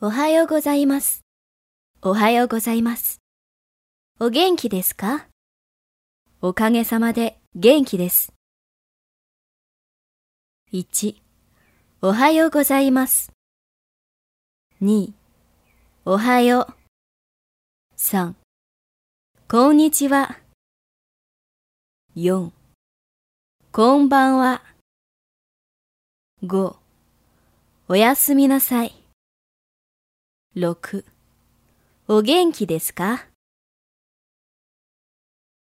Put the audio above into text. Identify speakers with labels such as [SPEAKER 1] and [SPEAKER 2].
[SPEAKER 1] おはようございます。おはようございます。お元気ですか？おかげさまで元気です。1、おはようございます。2、おはよう。3、こんにちは。4、こんばんは。5、おやすみなさい。6お元気ですか？